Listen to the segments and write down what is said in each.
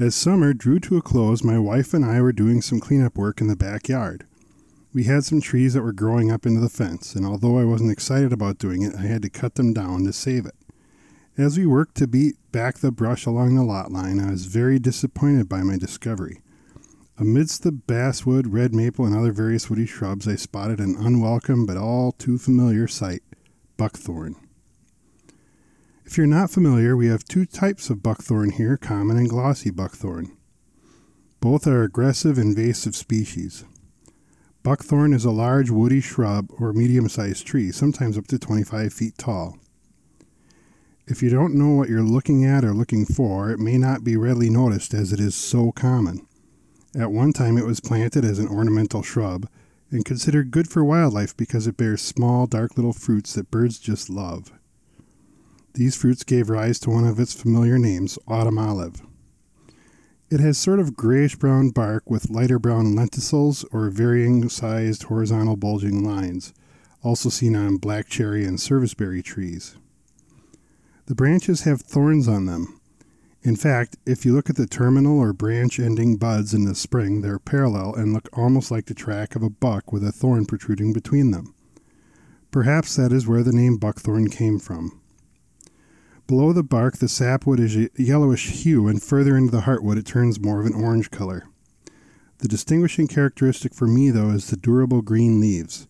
As summer drew to a close, my wife and I were doing some cleanup work in the backyard. We had some trees that were growing up into the fence, and although I wasn't excited about doing it, I had to cut them down to save it. As we worked to beat back the brush along the lot line, I was very disappointed by my discovery. Amidst the basswood, red maple, and other various woody shrubs, I spotted an unwelcome but all too familiar sight buckthorn. If you're not familiar, we have two types of buckthorn here common and glossy buckthorn. Both are aggressive invasive species. Buckthorn is a large woody shrub or medium sized tree, sometimes up to 25 feet tall. If you don't know what you're looking at or looking for, it may not be readily noticed as it is so common. At one time, it was planted as an ornamental shrub and considered good for wildlife because it bears small, dark little fruits that birds just love. These fruits gave rise to one of its familiar names, autumn olive. It has sort of grayish brown bark with lighter brown lenticels or varying sized horizontal bulging lines, also seen on black cherry and serviceberry trees. The branches have thorns on them. In fact, if you look at the terminal or branch ending buds in the spring, they're parallel and look almost like the track of a buck with a thorn protruding between them. Perhaps that is where the name buckthorn came from. Below the bark, the sapwood is a yellowish hue, and further into the heartwood, it turns more of an orange color. The distinguishing characteristic for me, though, is the durable green leaves.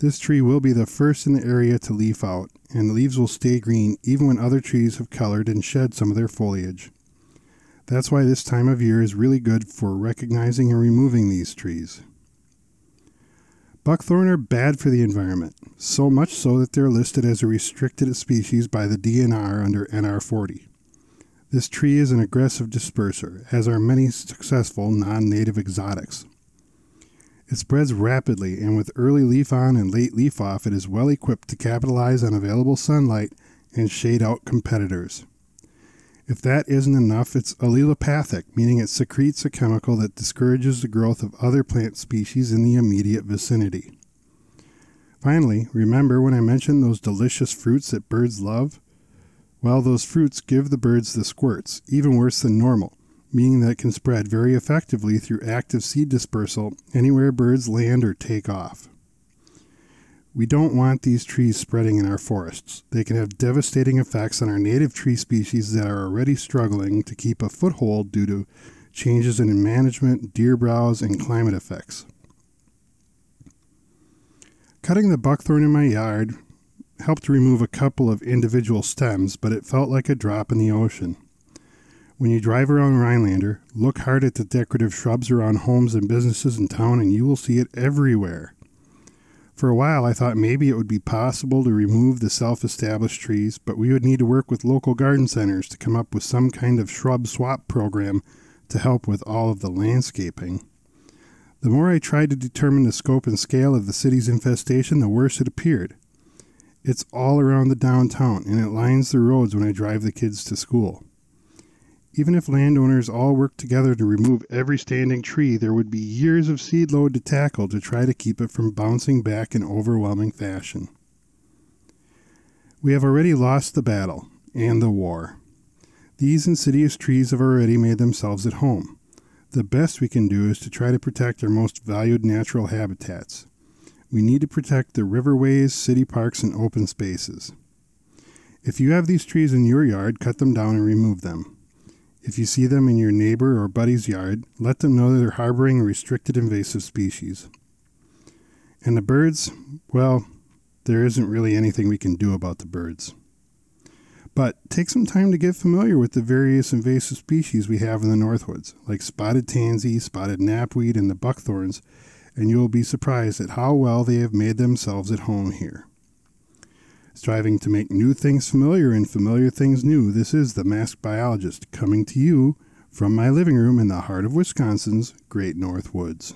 This tree will be the first in the area to leaf out, and the leaves will stay green even when other trees have colored and shed some of their foliage. That's why this time of year is really good for recognizing and removing these trees. Buckthorn are bad for the environment, so much so that they're listed as a restricted species by the DNR under NR 40. This tree is an aggressive disperser, as are many successful non native exotics. It spreads rapidly, and with early leaf on and late leaf off, it is well equipped to capitalize on available sunlight and shade out competitors. If that isn't enough, it's allelopathic, meaning it secretes a chemical that discourages the growth of other plant species in the immediate vicinity. Finally, remember when I mentioned those delicious fruits that birds love? Well, those fruits give the birds the squirts, even worse than normal, meaning that it can spread very effectively through active seed dispersal anywhere birds land or take off. We don't want these trees spreading in our forests. They can have devastating effects on our native tree species that are already struggling to keep a foothold due to changes in management, deer browse, and climate effects. Cutting the buckthorn in my yard helped remove a couple of individual stems, but it felt like a drop in the ocean. When you drive around Rhinelander, look hard at the decorative shrubs around homes and businesses in town, and you will see it everywhere. For a while, I thought maybe it would be possible to remove the self established trees, but we would need to work with local garden centers to come up with some kind of shrub swap program to help with all of the landscaping. The more I tried to determine the scope and scale of the city's infestation, the worse it appeared. It's all around the downtown, and it lines the roads when I drive the kids to school. Even if landowners all worked together to remove every standing tree, there would be years of seed load to tackle to try to keep it from bouncing back in overwhelming fashion. We have already lost the battle and the war. These insidious trees have already made themselves at home. The best we can do is to try to protect our most valued natural habitats. We need to protect the riverways, city parks, and open spaces. If you have these trees in your yard, cut them down and remove them. If you see them in your neighbor or buddy's yard, let them know they're harboring a restricted invasive species. And the birds, well, there isn't really anything we can do about the birds. But take some time to get familiar with the various invasive species we have in the Northwoods, like spotted tansy, spotted knapweed, and the buckthorns, and you will be surprised at how well they have made themselves at home here. Striving to make new things familiar and familiar things new, this is the Masked Biologist coming to you from my living room in the heart of Wisconsin's Great North Woods.